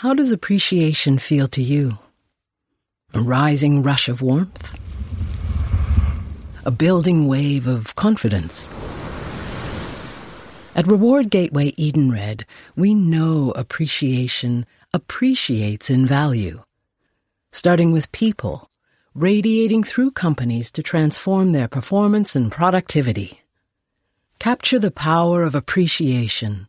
How does appreciation feel to you? A rising rush of warmth? A building wave of confidence? At Reward Gateway Edenred, we know appreciation appreciates in value. Starting with people, radiating through companies to transform their performance and productivity. Capture the power of appreciation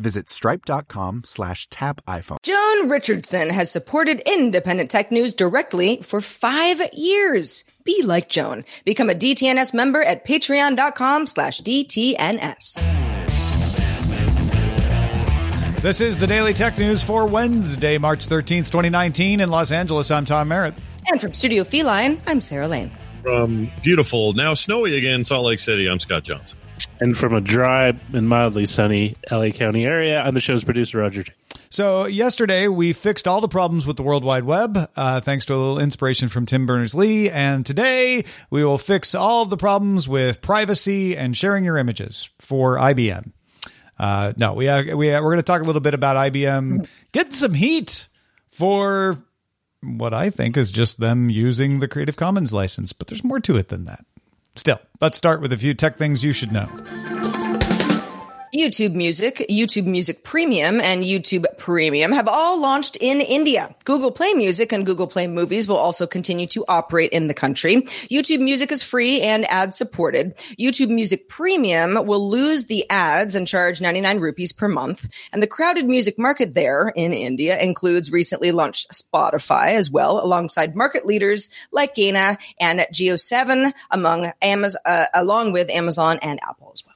visit stripe.com slash tap iPhone. Joan Richardson has supported independent tech news directly for five years. Be like Joan. Become a DTNS member at patreon.com slash DTNS. This is the Daily Tech News for Wednesday, March 13th, 2019. In Los Angeles, I'm Tom Merritt. And from Studio Feline, I'm Sarah Lane. From beautiful, now snowy again, Salt Lake City, I'm Scott Johnson. And from a dry and mildly sunny LA County area, I'm the show's producer, Roger. So, yesterday we fixed all the problems with the World Wide Web, uh, thanks to a little inspiration from Tim Berners Lee. And today we will fix all of the problems with privacy and sharing your images for IBM. Uh, no, we are, we are, we're going to talk a little bit about IBM getting some heat for what I think is just them using the Creative Commons license, but there's more to it than that. Still, let's start with a few tech things you should know. YouTube Music, YouTube Music Premium, and YouTube Premium have all launched in India. Google Play Music and Google Play Movies will also continue to operate in the country. YouTube Music is free and ad supported. YouTube Music Premium will lose the ads and charge 99 rupees per month. And the crowded music market there in India includes recently launched Spotify as well, alongside market leaders like Gaana and JioSaavn, among Amazon, uh, along with Amazon and Apple as well.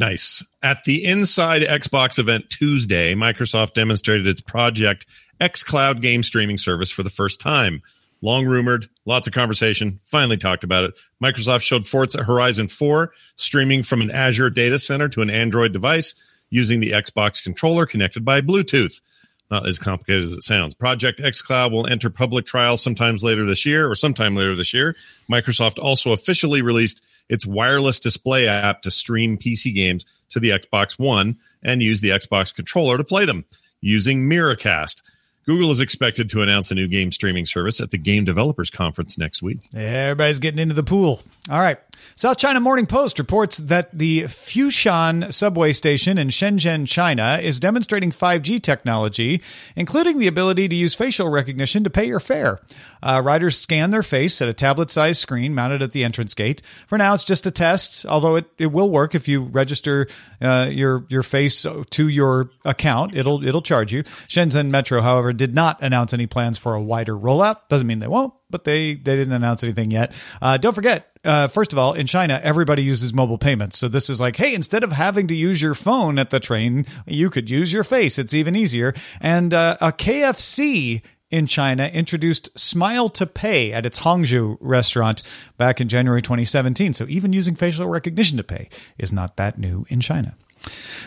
Nice. At the Inside Xbox event Tuesday, Microsoft demonstrated its Project xCloud game streaming service for the first time. Long rumored, lots of conversation, finally talked about it. Microsoft showed Forza Horizon 4 streaming from an Azure data center to an Android device using the Xbox controller connected by Bluetooth. Not as complicated as it sounds. Project xCloud will enter public trials sometimes later this year or sometime later this year. Microsoft also officially released its wireless display app to stream PC games to the Xbox One and use the Xbox controller to play them using Miracast. Google is expected to announce a new game streaming service at the Game Developers Conference next week. Everybody's getting into the pool. All right. South China Morning Post reports that the Futian subway station in Shenzhen, China, is demonstrating 5G technology, including the ability to use facial recognition to pay your fare. Uh, riders scan their face at a tablet sized screen mounted at the entrance gate. For now, it's just a test, although it, it will work if you register uh, your, your face to your account. It'll, it'll charge you. Shenzhen Metro, however, did not announce any plans for a wider rollout. Doesn't mean they won't, but they, they didn't announce anything yet. Uh, don't forget, uh, first of all, in China, everybody uses mobile payments. So this is like, hey, instead of having to use your phone at the train, you could use your face. It's even easier. And uh, a KFC in China introduced Smile to Pay at its Hangzhou restaurant back in January 2017. So even using facial recognition to pay is not that new in China.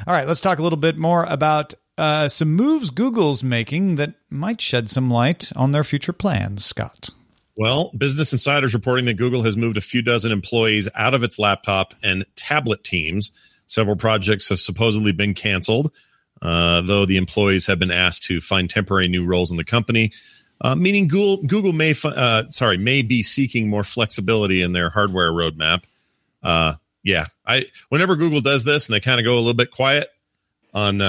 All right, let's talk a little bit more about uh, some moves Google's making that might shed some light on their future plans, Scott. Well, Business Insider is reporting that Google has moved a few dozen employees out of its laptop and tablet teams. Several projects have supposedly been canceled, uh, though the employees have been asked to find temporary new roles in the company. Uh, meaning Google, Google may, uh, sorry, may be seeking more flexibility in their hardware roadmap. Uh, yeah, I whenever Google does this and they kind of go a little bit quiet on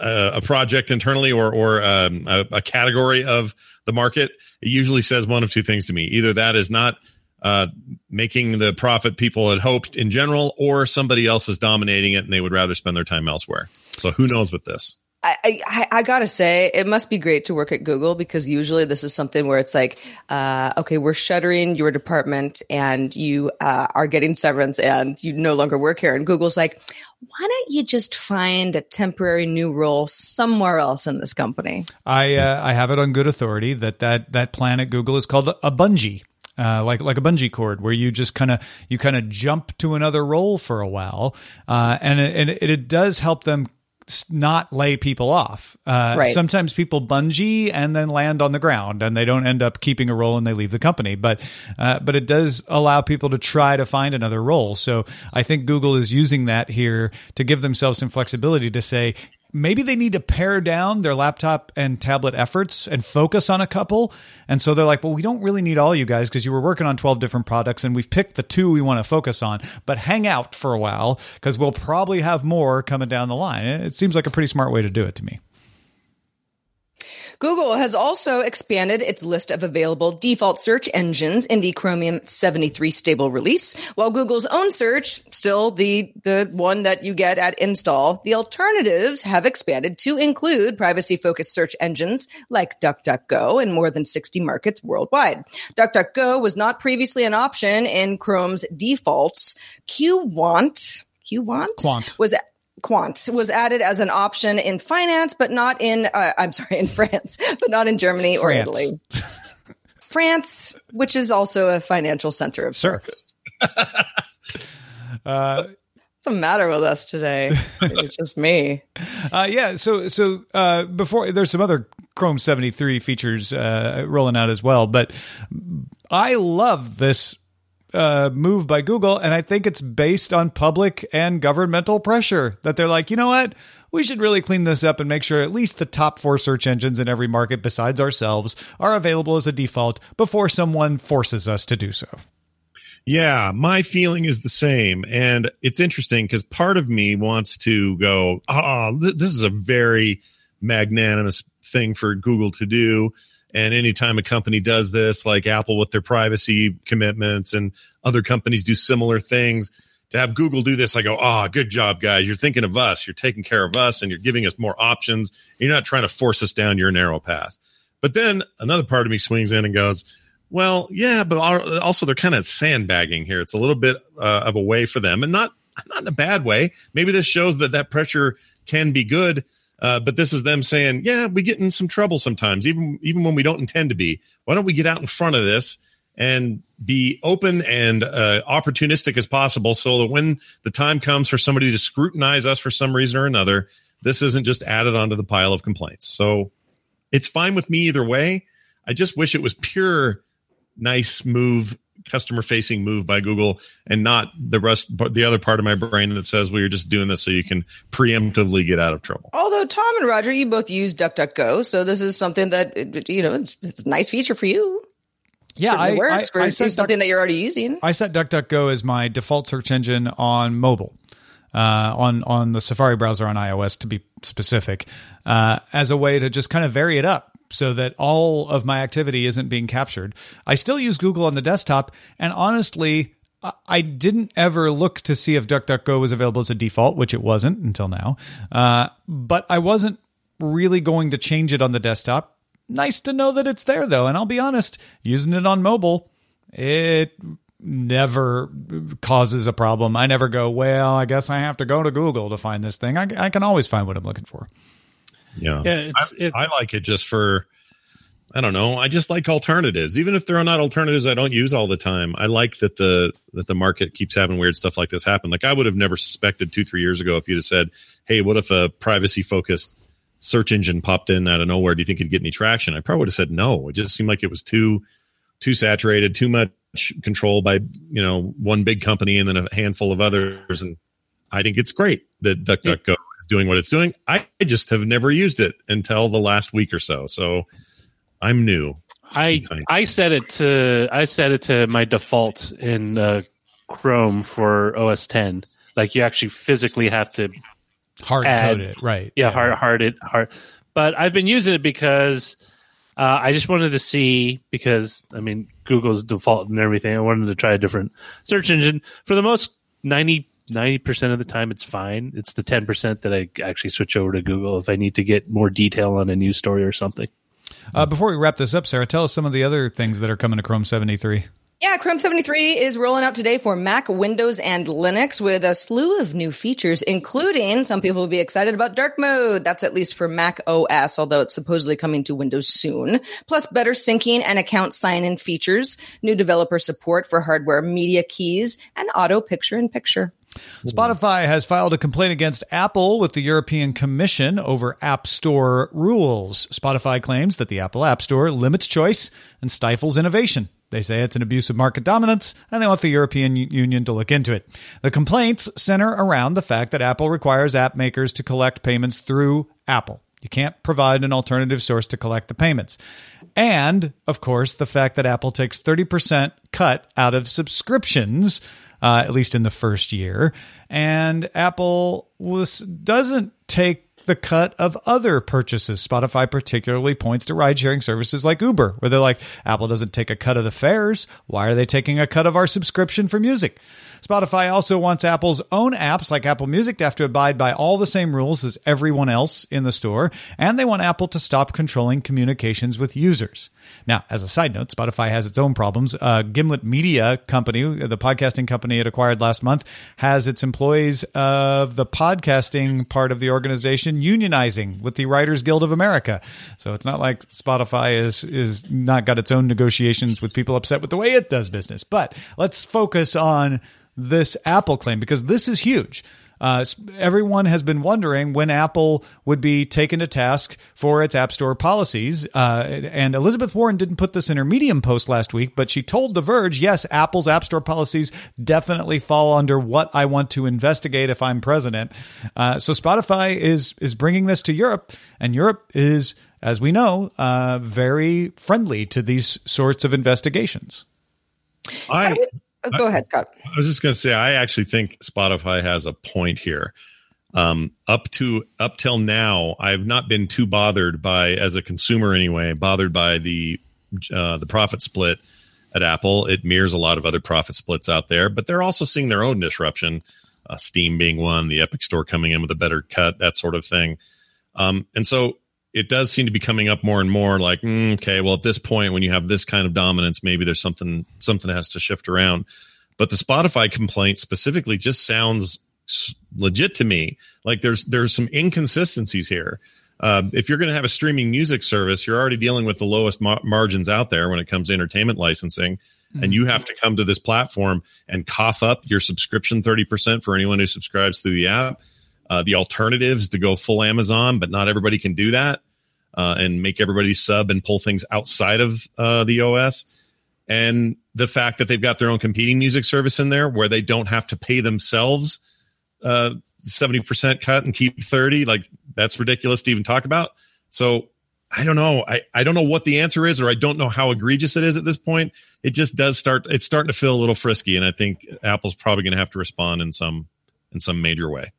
uh, a project internally or or um, a, a, category of the market, it usually says one of two things to me. Either that is not uh, making the profit people had hoped in general, or somebody else is dominating it and they would rather spend their time elsewhere. So who knows with this? I, I, I, gotta say, it must be great to work at Google because usually this is something where it's like, uh, okay, we're shuttering your department and you uh, are getting severance and you no longer work here. And Google's like, why don't you just find a temporary new role somewhere else in this company? I uh, I have it on good authority that that that plan at Google is called a bungee. Uh, like like a bungee cord, where you just kind of you kind of jump to another role for a while, uh, and it, and it, it does help them not lay people off. Uh, right. Sometimes people bungee and then land on the ground, and they don't end up keeping a role and they leave the company. But uh, but it does allow people to try to find another role. So I think Google is using that here to give themselves some flexibility to say, maybe they need to pare down their laptop and tablet efforts and focus on a couple. And so they're like, well, we don't really need all you guys because you were working on 12 different products and we've picked the two we want to focus on, but hang out for a while because we'll probably have more coming down the line. It seems like a pretty smart way to do it to me. Google has also expanded its list of available default search engines in the Chromium 73 stable release. While Google's own search, still the, the one that you get at install, the alternatives have expanded to include privacy focused search engines like DuckDuckGo in more than 60 markets worldwide. DuckDuckGo was not previously an option in Chrome's defaults. Qwant, Qwant, Quant. was Qwant was added as an option in finance, but not in, uh, I'm sorry, in France, but not in Germany France. or Italy. France, which is also a financial center of sure. sorts. uh, What's the matter with us today? it's just me. Uh, yeah. So, so uh, before there's some other Chrome 73 features uh, rolling out as well, but I love this uh, move by Google, and I think it's based on public and governmental pressure that they're like, you know what, we should really clean this up and make sure at least the top four search engines in every market besides ourselves are available as a default before someone forces us to do so. Yeah, my feeling is the same. And it's interesting because part of me wants to go, oh, this is a very magnanimous thing for Google to do. And anytime a company does this, like Apple with their privacy commitments and other companies do similar things, to have Google do this, I go, oh, good job, guys. You're thinking of us. You're taking care of us and you're giving us more options. You're not trying to force us down your narrow path. But then another part of me swings in and goes, well, yeah, but also they're kind of sandbagging here. It's a little bit uh, of a way for them and not, not in a bad way. Maybe this shows that that pressure can be good uh, but this is them saying, yeah, we get in some trouble sometimes, even even when we don't intend to be. Why don't we get out in front of this and be open and uh, opportunistic as possible, so that when the time comes for somebody to scrutinize us for some reason or another, this isn't just added onto the pile of complaints. So it's fine with me either way. I just wish it was pure nice move customer facing move by Google and not the rest, the other part of my brain that says, well, you're just doing this so you can preemptively get out of trouble. Although Tom and Roger, you both use DuckDuckGo. So this is something that, you know, it's, it's a nice feature for you. Yeah, I, works I, I, I set something Duck, that you're already using. I set DuckDuckGo as my default search engine on mobile. Uh, on on the Safari browser on iOS to be specific, uh, as a way to just kind of vary it up so that all of my activity isn't being captured. I still use Google on the desktop, and honestly, I didn't ever look to see if DuckDuckGo was available as a default, which it wasn't until now. Uh, but I wasn't really going to change it on the desktop. Nice to know that it's there, though. And I'll be honest, using it on mobile, it never causes a problem. I never go, well, I guess I have to go to Google to find this thing. I, I can always find what I'm looking for. Yeah, yeah. I, it, I like it just for I don't know. I just like alternatives, even if they're not alternatives I don't use all the time. I like that the that the market keeps having weird stuff like this happen. Like I would have never suspected two three years ago if you'd have said, "Hey, what if a privacy focused search engine popped in out of nowhere? Do you think it'd get any traction?" I probably would have said no. It just seemed like it was too too saturated, too much control by you know one big company and then a handful of others, and I think it's great that DuckDuckGo yeah. is doing what it's doing. I just have never used it until the last week or so. So I'm new. I I set it to I set it to my default in uh, Chrome for OS 10. Like you actually physically have to hard add, code it, right? Yeah, yeah, hard hard it hard. But I've been using it because Uh, I just wanted to see because I mean Google's default and everything. I wanted to try a different search engine. For the most 90 percent of the time, it's fine. It's the ten percent that I actually switch over to Google if I need to get more detail on a news story or something. Uh, before we wrap this up, Sarah, tell us some of the other things that are coming to Chrome seventy three. Yeah, Chrome 73 is rolling out today for Mac, Windows, and Linux with a slew of new features, including some people will be excited about dark mode. That's at least for Mac OS, although it's supposedly coming to Windows soon. Plus better syncing and account sign-in features, new developer support for hardware media keys, and auto picture in picture. Spotify has filed a complaint against Apple with the European Commission over App Store rules. Spotify claims that the Apple App Store limits choice and stifles innovation. They say it's an abuse of market dominance, and they want the European Union to look into it. The complaints center around the fact that Apple requires app makers to collect payments through Apple. You can't provide an alternative source to collect the payments. And, of course, the fact that Apple takes 30% cut out of subscriptions uh, at least in the first year. And Apple was doesn't take the cut of other purchases. Spotify particularly points to ride sharing services like Uber, where they're like, Apple doesn't take a cut of the fares. Why are they taking a cut of our subscription for music? Spotify also wants Apple's own apps like Apple Music to have to abide by all the same rules as everyone else in the store, and they want Apple to stop controlling communications with users. Now, as a side note, Spotify has its own problems. Uh, Gimlet Media Company, the podcasting company it acquired last month, has its employees of the podcasting part of the organization unionizing with the Writers Guild of America. So it's not like Spotify is is not got its own negotiations with people upset with the way it does business. But let's focus on this Apple claim because this is huge. Uh, everyone has been wondering when Apple would be taken to task for its App Store policies. Uh, and Elizabeth Warren didn't put this in her Medium post last week, but she told The Verge, yes, Apple's App Store policies definitely fall under what I want to investigate if I'm president. Uh, so Spotify is is bringing this to Europe, and Europe is, as we know, uh, very friendly to these sorts of investigations. I Oh, go ahead, Scott. I was just going to say, I actually think Spotify has a point here. Um, up to up till now, I've not been too bothered by, as a consumer anyway, bothered by the uh, the profit split at Apple. It mirrors a lot of other profit splits out there, but they're also seeing their own disruption. Uh, Steam being one, the Epic Store coming in with a better cut, that sort of thing. Um, and so it does seem to be coming up more and more like mm, okay well at this point when you have this kind of dominance maybe there's something something has to shift around. But the spotify complaint specifically just sounds legit to me. Like there's there's some inconsistencies here. Uh, if you're going to have a streaming music service you're already dealing with the lowest ma- margins out there when it comes to entertainment licensing. Mm-hmm. and you have to come to this platform and cough up your subscription 30% for anyone who subscribes through the app uh, the alternatives to go full Amazon, but not everybody can do that uh, and make everybody sub and pull things outside of uh, the OS. And the fact that they've got their own competing music service in there where they don't have to pay themselves uh, 70% cut and keep 30, like that's ridiculous to even talk about. So I don't know. I, I don't know what the answer is, or I don't know how egregious it is at this point. It just does start, it's starting to feel a little frisky. And I think Apple's probably going to have to respond in some, in some major way.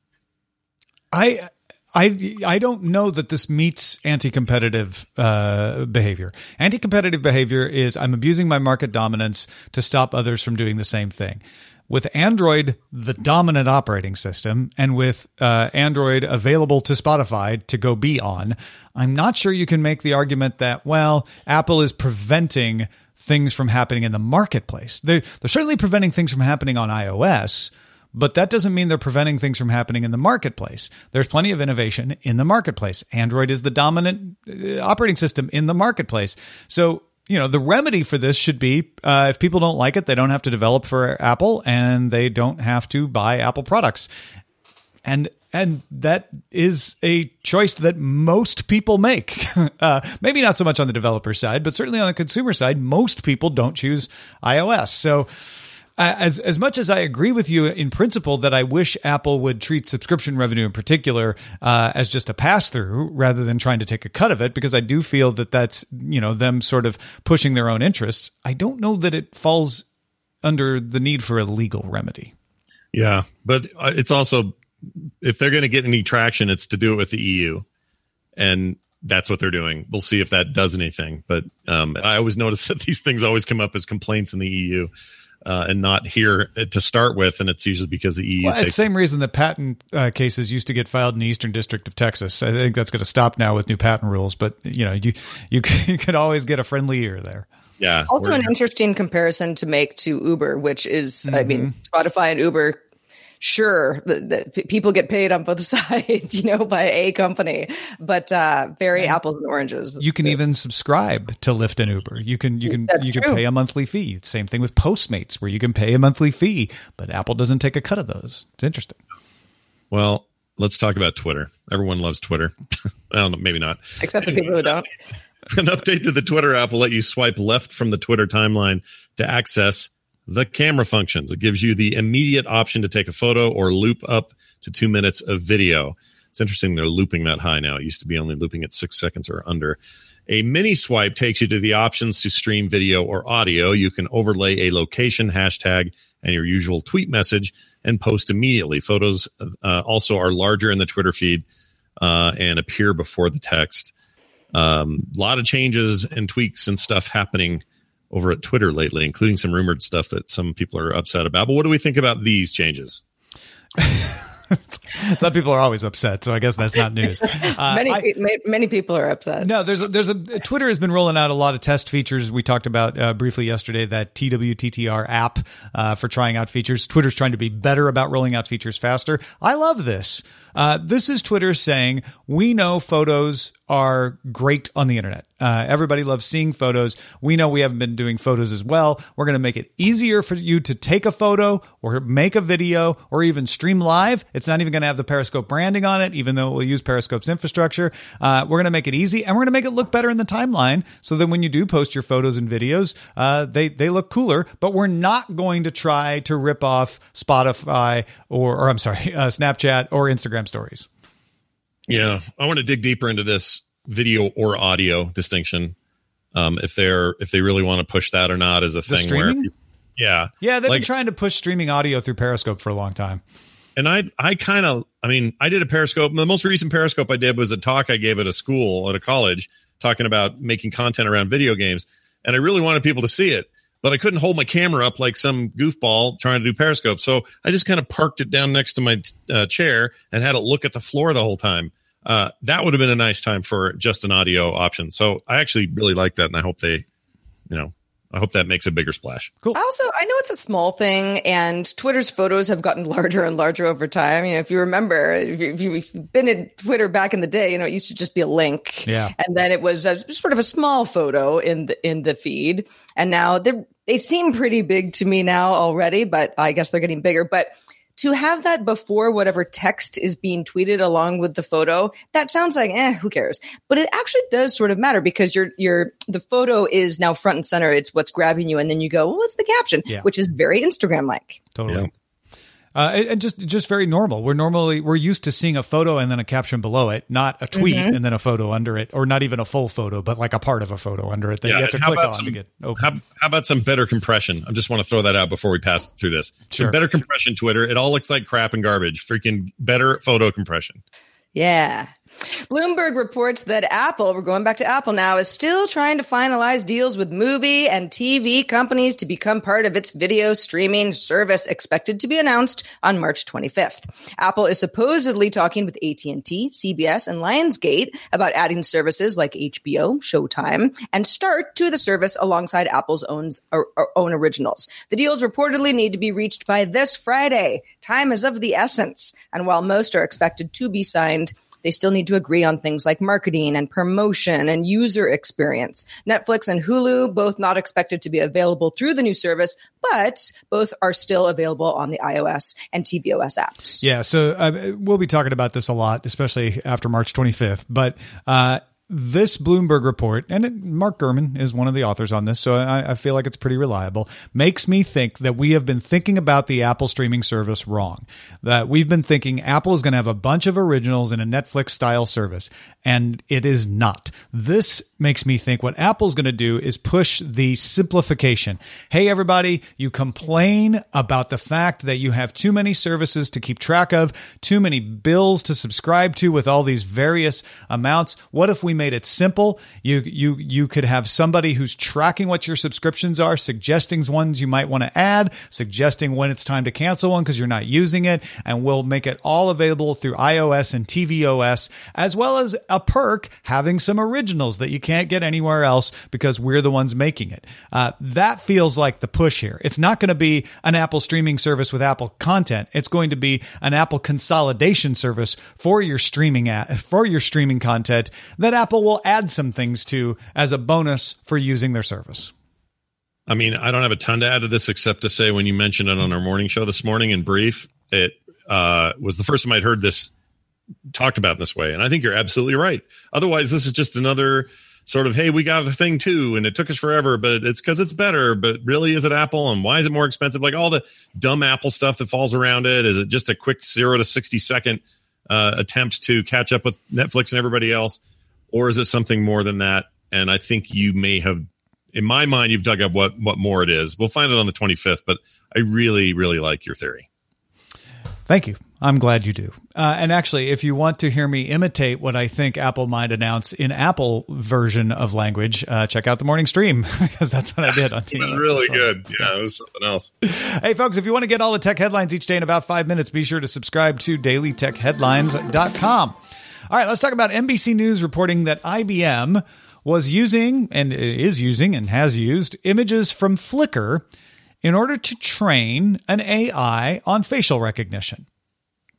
I I I don't know that this meets anti-competitive uh, behavior. Anti-competitive behavior is I'm abusing my market dominance to stop others from doing the same thing. With Android, the dominant operating system, and with uh, Android available to Spotify to go be on, I'm not sure you can make the argument that well, Apple is preventing things from happening in the marketplace. They're, they're certainly preventing things from happening on iOS but that doesn't mean they're preventing things from happening in the marketplace. There's plenty of innovation in the marketplace. Android is the dominant uh, operating system in the marketplace. So, you know, the remedy for this should be uh, if people don't like it, they don't have to develop for Apple and they don't have to buy Apple products. And and that is a choice that most people make. Uh, maybe not so much on the developer side, but certainly on the consumer side, most people don't choose iOS. So as as much as I agree with you in principle that I wish Apple would treat subscription revenue in particular uh, as just a pass through rather than trying to take a cut of it, because I do feel that that's you know them sort of pushing their own interests. I don't know that it falls under the need for a legal remedy. Yeah, but uh, it's also if they're going to get any traction, it's to do it with the EU, and that's what they're doing. We'll see if that does anything. But um, I always notice that these things always come up as complaints in the EU. Uh, and not here to start with, and it's usually because the EU. Well, takes the same reason that patent uh, cases used to get filed in the Eastern District of Texas. I think that's going to stop now with new patent rules. But you know, you you, you could always get a friendly ear there. yeah. Also, an interesting comparison to make to Uber, which is, I mean, Mm-hmm. Spotify and Uber. Sure, the, the, people get paid on both sides, you know, by a company, but uh, very apples and oranges. You can even subscribe to Lyft and Uber. You can you can That's you can pay a monthly fee. Same thing with Postmates, where you can pay a monthly fee, but Apple doesn't take a cut of those. It's interesting. Well, let's talk about Twitter. Everyone loves Twitter. I don't know, maybe not. except the people who don't. An update to the Twitter app will let you swipe left from the Twitter timeline to access the camera functions. It gives you the immediate option to take a photo or loop up to two minutes of video. It's interesting they're looping that high now. It used to be only looping at six seconds or under. A mini swipe takes you to the options to stream video or audio. You can overlay a location, hashtag, and your usual tweet message and post immediately. Photos uh, also are larger in the Twitter feed uh, and appear before the text. A um, lot of changes and tweaks and stuff happening over at Twitter lately, including some rumored stuff that some people are upset about. But what do we think about these changes? Some people are always upset, so I guess that's not news. Uh, Many I- many people are upset. No, there's a, there's a Twitter has been rolling out a lot of test features. We talked about uh, briefly yesterday that TWTTR app uh, for trying out features. Twitter's trying to be better about rolling out features faster. I love this. Uh, this is Twitter saying we know photos are great on the internet. Uh, everybody loves seeing photos. We know we haven't been doing photos as well. We're going to make it easier for you to take a photo or make a video or even stream live. It's not even going to have the Periscope branding on it, even though it will use Periscope's infrastructure. Uh, we're going to make it easy and we're going to make it look better in the timeline so that when you do post your photos and videos, uh, they, they look cooler. But we're not going to try to rip off Spotify or, or I'm sorry, uh, Snapchat or Instagram stories. Yeah, I want to dig deeper into this video or audio distinction. Um, if they're if they really want to push that or not is a thing where, streaming? yeah, Yeah, they've Like- been trying to push streaming audio through Periscope for a long time. and I I kind of I mean I did a Periscope. The most recent Periscope I did was a talk I gave at a school at a college talking about making content around video games, and I really wanted people to see it, but I couldn't hold my camera up like some goofball trying to do Periscope. So I just kind of parked it down next to my uh, chair and had it look at the floor the whole time. Uh, that would have been a nice time for just an audio option. So I actually really like that, and I hope they, you know, I hope that makes a bigger splash. I also I know it's a small thing, and Twitter's photos have gotten larger and larger over time. You know, if you remember, if, you, if you've been at Twitter back in the day, you know it used to just be a link, Yeah. and then it was a, sort of a small photo in the in the feed, and now they they seem pretty big to me now already, but I guess they're getting bigger. But to have that before whatever text is being tweeted along with the photo, that sounds like eh, who cares? But it actually does sort of matter because your your the photo is now front and center. It's what's grabbing you, and then you go, well, what's the caption? Yeah. Which is very Instagram like. Totally. Yeah. Uh, and- and just just very normal. We're normally we're used to seeing a photo and then a caption below it, not a tweet Mm-hmm. and then a photo under it, or not even a full photo, but like a part of a photo under it that you have to click on some, to get open. How, how about some better compression? I just want to throw that out before we pass through this. Sure. Some better compression, Twitter. It all looks like crap and garbage. Freaking better photo compression. Yeah. Bloomberg reports that Apple, we're going back to Apple now, is still trying to finalize deals with movie and TV companies to become part of its video streaming service expected to be announced on March 25th. Apple is supposedly talking with AT&T, CBS, and Lionsgate about adding services like HBO, Showtime, and Starz to the service alongside Apple's own, or, or own originals. The deals reportedly need to be reached by this Friday. Time is of the essence. And while most are expected to be signed they still need to agree on things like marketing and promotion and user experience. Netflix and Hulu both not expected to be available through the new service, but both are still available on the iOS and tvOS apps. Yeah, so uh, we'll be talking about this a lot, especially after March 25th. But uh, this Bloomberg report, and it, Mark Gurman is one of the authors on this, so I, I feel like it's pretty reliable, makes me think that we have been thinking about the Apple streaming service wrong. That we've been thinking Apple is going to have a bunch of originals in a Netflix style service, and it is not. This makes me think what Apple's going to do is push the simplification. Hey, everybody, you complain about the fact that you have too many services to keep track of, too many bills to subscribe to with all these various amounts. What if we made it simple. You you you could have somebody who's tracking what your subscriptions are, suggesting ones you might want to add, suggesting when it's time to cancel one because you're not using it, and we'll make it all available through iOS and tvOS, as well as a perk having some originals that you can't get anywhere else because we're the ones making it. Uh, that feels like the push here. It's not going to be an Apple streaming service with Apple content. It's going to be an Apple consolidation service for your streaming at, for your streaming content that Apple will add some things to as a bonus for using their service. I mean, I don't have a ton to add to this except to say when you mentioned it on our morning show this morning in brief, it uh, was the first time I'd heard this talked about in this way. And I think you're absolutely right. Otherwise, this is just another sort of, hey, we got the thing too, and it took us forever, but it's because it's better. But really, is it Apple? And why is it more expensive? Like all the dumb Apple stuff that falls around it. Is it just a quick zero to 60 second uh, attempt to catch up with Netflix and everybody else? Or is it something more than that? And I think you may have, in my mind, you've dug up what, what more it is. We'll find it on the 25th, but I really, really like your theory. Thank you. I'm glad you do. Uh, and actually, if you want to hear me imitate what I think Apple might announce in Apple version of language, uh, check out the morning stream because that's what I did on TV. it was really good. Yeah, it was something else. Hey, folks, if you want to get all the tech headlines each day in about five minutes, be sure to subscribe to dailytechheadlines.com. All right, let's talk about NBC News reporting that IBM was using and is using and has used images from Flickr in order to train an AI on facial recognition.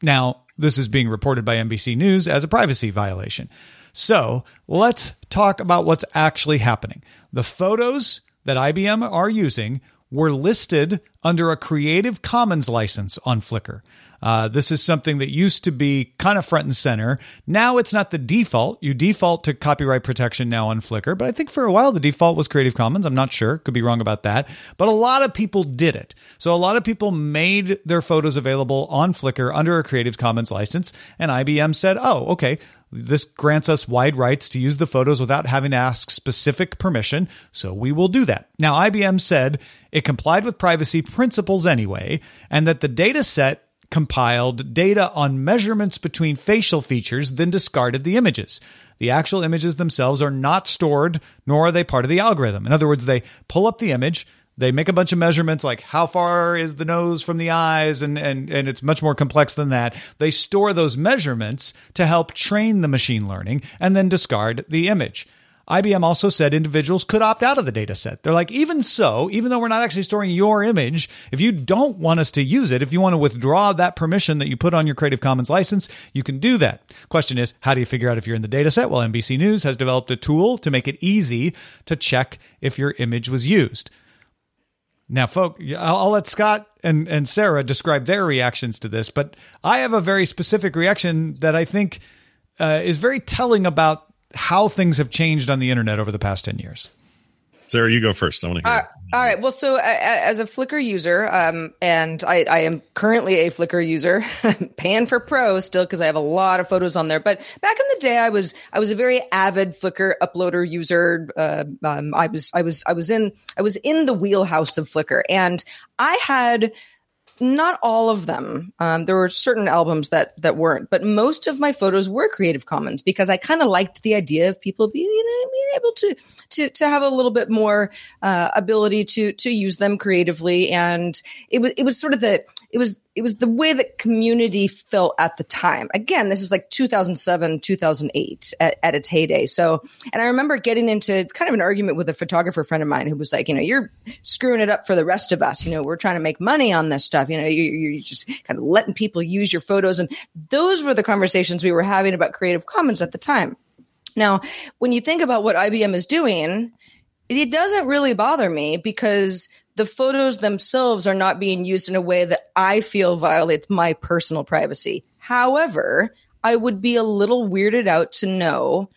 Now, this is being reported by NBC News as a privacy violation. So let's talk about what's actually happening. The photos that IBM are using were listed under a Creative Commons license on Flickr. Uh, this is something that used to be kind of front and center. Now it's not the default. You default to copyright protection now on Flickr, but I think for a while the default was Creative Commons. I'm not sure. Could be wrong about that. But a lot of people did it. So a lot of people made their photos available on Flickr under a Creative Commons license, and IBM said, oh, okay, this grants us wide rights to use the photos without having to ask specific permission, so we will do that. Now, IBM said it complied with privacy principles anyway, and that the data set compiled data on measurements between facial features, then discarded the images. The actual images themselves are not stored, nor are they part of the algorithm. In other words, they pull up the image, they make a bunch of measurements like how far is the nose from the eyes and, and and it's much more complex than that they store those measurements to help train the machine learning and then discard the image IBM also said individuals could opt out of the data set. They're like, even so, even though we're not actually storing your image, if you don't want us to use it, if you want to withdraw that permission that you put on your Creative Commons license, you can do that. Question is, how do you figure out if you're in the data set? Well, NBC News has developed a tool to make it easy to check if your image was used. Now, folks, I'll let Scott and, and Sarah describe their reactions to this, but I have a very specific reaction that I think uh, is very telling about how things have changed on the internet over the past 10 years. Sarah, you go first. I want to hear. Uh, all right. Well, so uh, as a Flickr user, um, and I, I, am currently a Flickr user, paying for Pro still because I have a lot of photos on there. But back in the day, I was I was a very avid Flickr uploader user. Uh, um, I was I was I was in I was in the wheelhouse of Flickr, and I had not all of them. Um, there were certain albums that that weren't, but most of my photos were Creative Commons because I kind of liked the idea of people being, you know, being able to to to have a little bit more uh, ability to to use them creatively, and it was it was sort of the it was it was the way that community felt at the time. Again, this is like 2007, 2008 at, at, its heyday. So, and I remember getting into kind of an argument with a photographer friend of mine who was like, you know, you're screwing it up for the rest of us. You know, we're trying to make money on this stuff. You know, you, you're just kind of letting people use your photos. And those were the conversations we were having about Creative Commons at the time. Now, when you think about what IBM is doing, it doesn't really bother me because the photos themselves are not being used in a way that I feel violates my personal privacy. However, I would be a little weirded out to know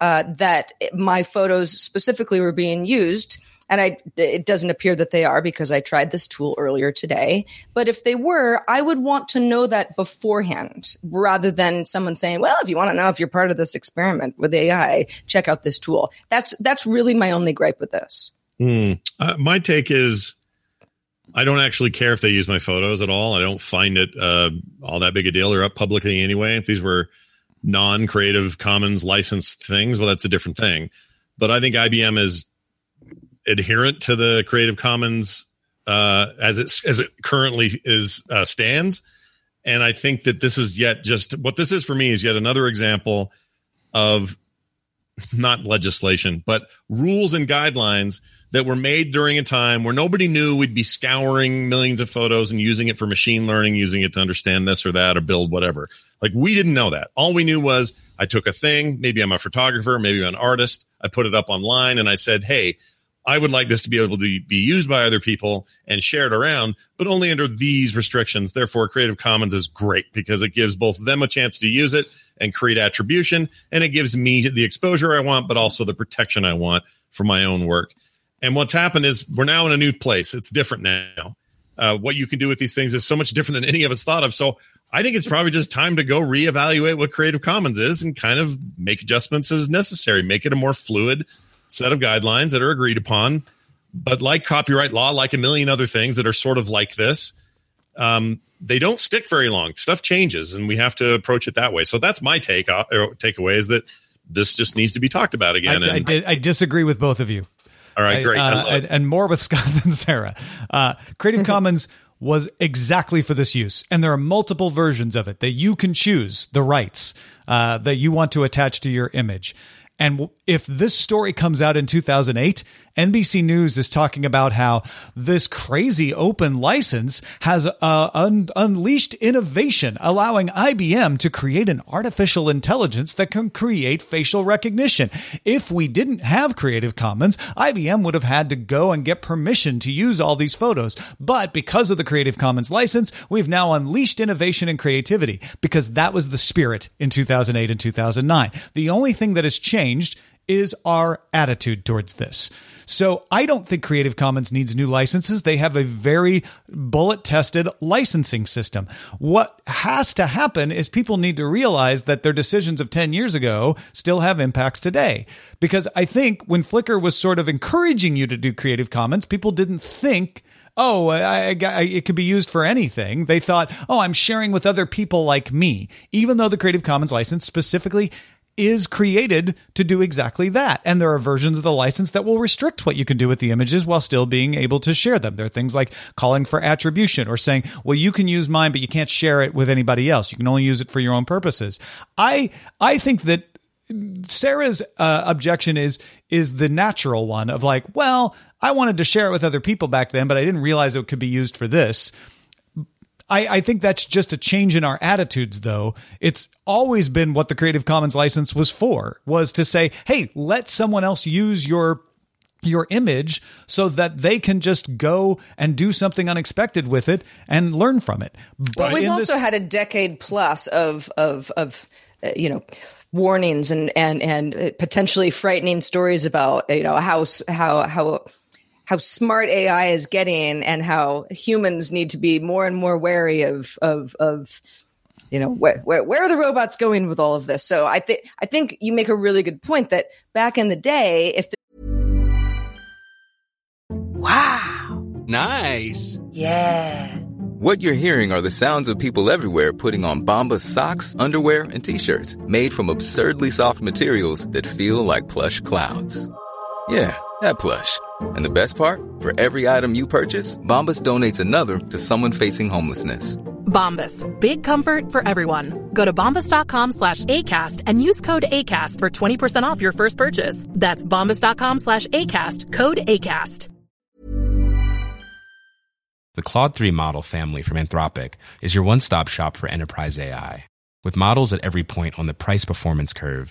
uh, that my photos specifically were being used. And I, it doesn't appear that they are because I tried this tool earlier today. But if they were, I would want to know that beforehand rather than someone saying, well, if you want to know if you're part of this experiment with AI, check out this tool. That's, that's really my only gripe with this. Mm. Uh, my take is I don't actually care if they use my photos at all. I don't find it uh, all that big a deal. They're up publicly anyway. If these were non Creative Commons licensed things, well, that's a different thing. But I think IBM is adherent to the Creative Commons uh, as it as it currently is uh, stands. And I think that this is yet just what this is for me is yet another example of not legislation, but rules and guidelines that were made during a time where nobody knew we'd be scouring millions of photos and using it for machine learning, using it to understand this or that or build whatever. Like we didn't know that. All we knew was I took a thing, maybe I'm a photographer, maybe I'm an artist. I put it up online and I said, Hey, I would like this to be able to be used by other people and shared around, but only under these restrictions. Therefore, Creative Commons is great because it gives both them a chance to use it and create attribution, and it gives me the exposure I want, but also the protection I want for my own work. And what's happened is we're now in a new place. It's different now. Uh, what you can do with these things is so much different than any of us thought of. So I think it's probably just time to go reevaluate what Creative Commons is and kind of make adjustments as necessary, make it a more fluid set of guidelines that are agreed upon. But like copyright law, like a million other things that are sort of like this, um, they don't stick very long. Stuff changes, and we have to approach it that way. So that's my take uh, takeaway is that this just needs to be talked about again. I, I, I disagree with both of you. All right, great. Uh, and, and, more with Scott than Sarah. Uh, Creative Commons was exactly for this use, and there are multiple versions of it that you can choose the rights uh, that you want to attach to your image. And if this story comes out in 2008, NBC News is talking about how this crazy open license has uh, un- unleashed innovation, allowing IBM to create an artificial intelligence that can create facial recognition. If we didn't have Creative Commons, IBM would have had to go and get permission to use all these photos. But because of the Creative Commons license, we've now unleashed innovation and creativity because that was the spirit in 2008 and 2009. The only thing that has changed changed is our attitude towards this. So I don't think Creative Commons needs new licenses. They have a very bullet tested licensing system. What has to happen is people need to realize that their decisions of 10 years ago still have impacts today. Because I think when Flickr was sort of encouraging you to do Creative Commons, people didn't think oh, I, I, it could be used for anything. They thought, oh, I'm sharing with other people like me, even though the Creative Commons license specifically is created to do exactly that. And there are versions of the license that will restrict what you can do with the images while still being able to share them. There are things like calling for attribution or saying, well, you can use mine, but you can't share it with anybody else. You can only use it for your own purposes. I, I think that Sarah's uh, objection is is the natural one of like, well, I wanted to share it with other people back then, but I didn't realize it could be used for this. I, I think that's just a change in our attitudes, though. It's always been what the Creative Commons license was for, was to say, hey, let someone else use your your image so that they can just go and do something unexpected with it and learn from it. But well, we've also this- had a decade plus of of of uh, you know warnings and and and potentially frightening stories about you know how how how how smart AI is getting and how humans need to be more and more wary of of of you know where, where where are the robots going with all of this? So i think i think you make a really good point that back in the day if the- wow. Nice. Yeah. What you're hearing are the sounds of people everywhere putting on bombas socks underwear and t-shirts made from absurdly soft materials that feel like plush clouds yeah that plush. And the best part? For every item you purchase, Bombas donates another to someone facing homelessness. Bombas. Big comfort for everyone. Go to bombas.com slash ACAST and use code ACAST for 20% off your first purchase. That's bombas.com slash ACAST. Code ACAST. The Claude 3 model family from Anthropic is your one stop shop for enterprise AI. With models at every point on the price performance curve,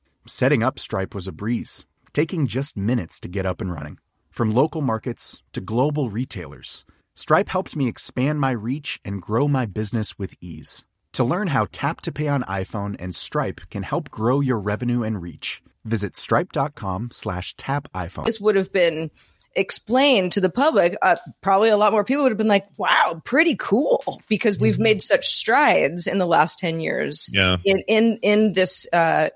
Setting up Stripe was a breeze, taking just minutes to get up and running. From local markets to global retailers, Stripe helped me expand my reach and grow my business with ease. To learn how Tap to Pay on iPhone and Stripe can help grow your revenue and reach, visit stripe.com slash tap iPhone. this would have been explained to the public, uh, probably a lot more people would have been like, wow, pretty cool because we've made such strides in the last 10 years Yeah. in, in, in this, uh,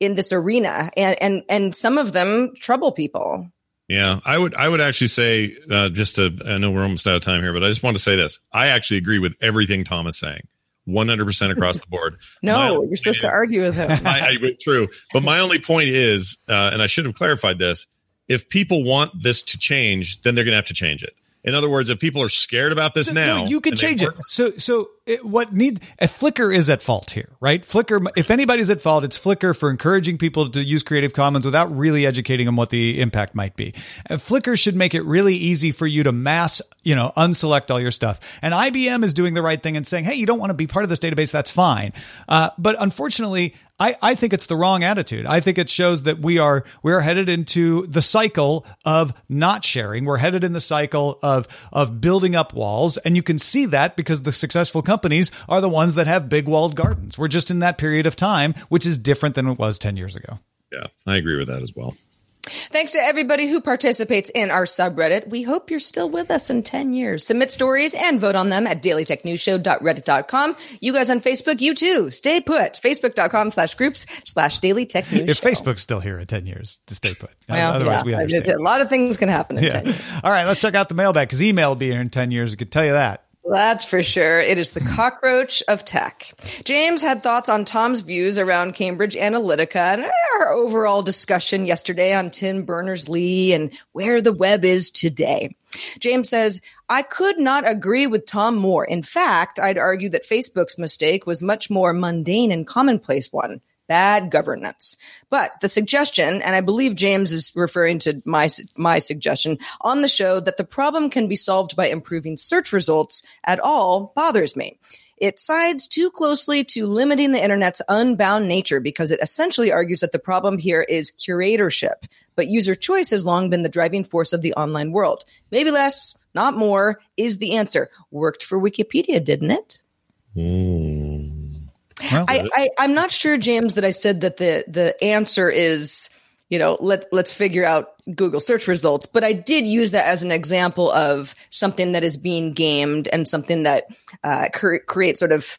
in this arena and, and, and some of them trouble people. Yeah, I would I would actually say uh, just to I know we're almost out of time here, but I just want to say this. I actually agree with everything Tom is saying, one hundred percent across the board. No, My- you're supposed to argue with him. my, I, true, but my only point is, uh, and I should have clarified this: if people want this to change, then they're going to have to change it. In other words, if people are scared about this now, No, you can change it. So, so it, what need a Flickr is at fault here, right? Flickr, if anybody's at fault, it's Flickr for encouraging people to use Creative Commons without really educating them what the impact might be. And Flickr should make it really easy for you to mass, you know, unselect all your stuff. And IBM is doing the right thing and saying, hey, you don't want to be part of this database, that's fine. Uh, but unfortunately, I, I think it's the wrong attitude. I think it shows that we are we are headed into the cycle of not sharing. We're headed in the cycle of of building up walls, and you can see that because the successful companies are the ones that have big walled gardens. We're just in that period of time, which is different than it was ten years ago. yeah, I agree with that as well. Thanks to everybody who participates in our subreddit. We hope you're still with us in 10 years. Submit stories and vote on them at dailytechnewsshow.reddit.com. You guys on Facebook, you too. Stay put. Facebook.com slash groups slash Daily Tech News If Show. Facebook's still here in ten years, to stay put. Well, Otherwise, yeah, we understand. A lot of things can happen in Yeah. 10 years. All right, let's check out the mailbag because email will be here in ten years. I could tell you that. That's for sure. It is the hmm. cockroach of tech. James had thoughts on Tom's views around Cambridge Analytica and our overall discussion yesterday on Tim Berners Lee and where the web is today. James says, I could not agree with Tom more. In fact, I'd argue that Facebook's mistake was much more mundane and commonplace one. Bad governance. But the suggestion, and I believe James is referring to my, my suggestion on the show that the problem can be solved by improving search results at all bothers me. It sides too closely to limiting the internet's unbound nature because it essentially argues that the problem here is curatorship. But user choice has long been the driving force of the online world. Maybe less, not more, is the answer. Worked for Wikipedia, didn't it? Hmm. Well, I, I, I'm not sure, James, that I said that the the answer is, you know, let let's figure out Google search results. But I did use that as an example of something that is being gamed and something that uh, cre- creates sort of,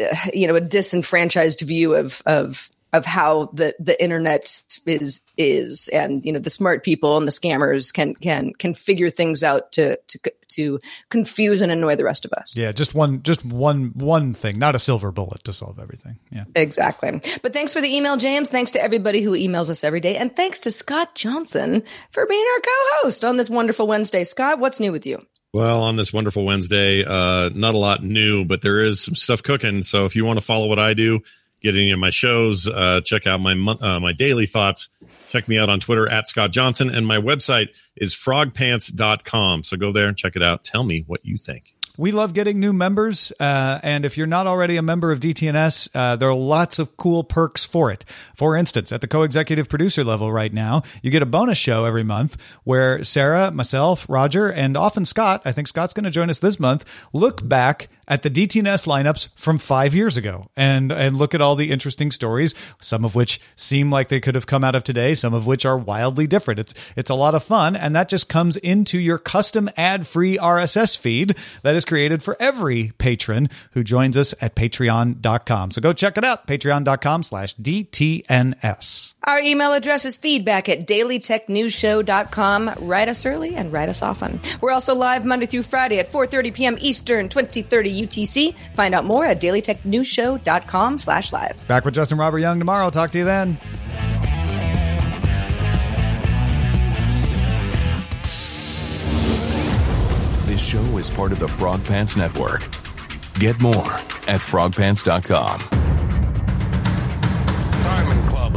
uh, you know, a disenfranchised view of of of how the the internet is is and you know the smart people and the scammers can can can figure things out to to to confuse and annoy the rest of us. yeah, just one, just one, one thing, not a silver bullet to solve everything. Yeah. Exactly. But thanks for the email, James. Thanks to everybody who emails us every day. And thanks to Scott Johnson for being our co-host on this wonderful Wednesday. Scott, what's new with you? Well, on this wonderful Wednesday, uh, not a lot new, but there is some stuff cooking. So if you want to follow what I do, get any of my shows, uh, check out my uh, my daily thoughts. Check me out on Twitter at Scott Johnson, and my website is frogpants.com. So go there and check it out. Tell me what you think. We love getting new members, uh, and if you're not already a member of DTNS, uh, there are lots of cool perks for it. For instance, at the co-executive producer level right now, you get a bonus show every month where Sarah, myself, Roger, and often Scott, I think Scott's going to join us this month, look back at the DTNS lineups from five years ago and and look at all the interesting stories, some of which seem like they could have come out of today, some of which are wildly different. It's it's a lot of fun, and that just comes into your custom ad-free RSS feed that is created for every patron who joins us at patreon.com. So go check it out, patreon.com slash DTNS. Our email address is feedback at dailytechnewsshow.com. Write us early and write us often. We're also live Monday through Friday at 4.30 p.m. Eastern, 2030 UTC. Find out more at dailytechnewsshow.com slash live. Back with Justin Robert Young tomorrow. Talk to you then. This show is part of the Frog Pants Network. Get more at frogpants.com. Diamond Club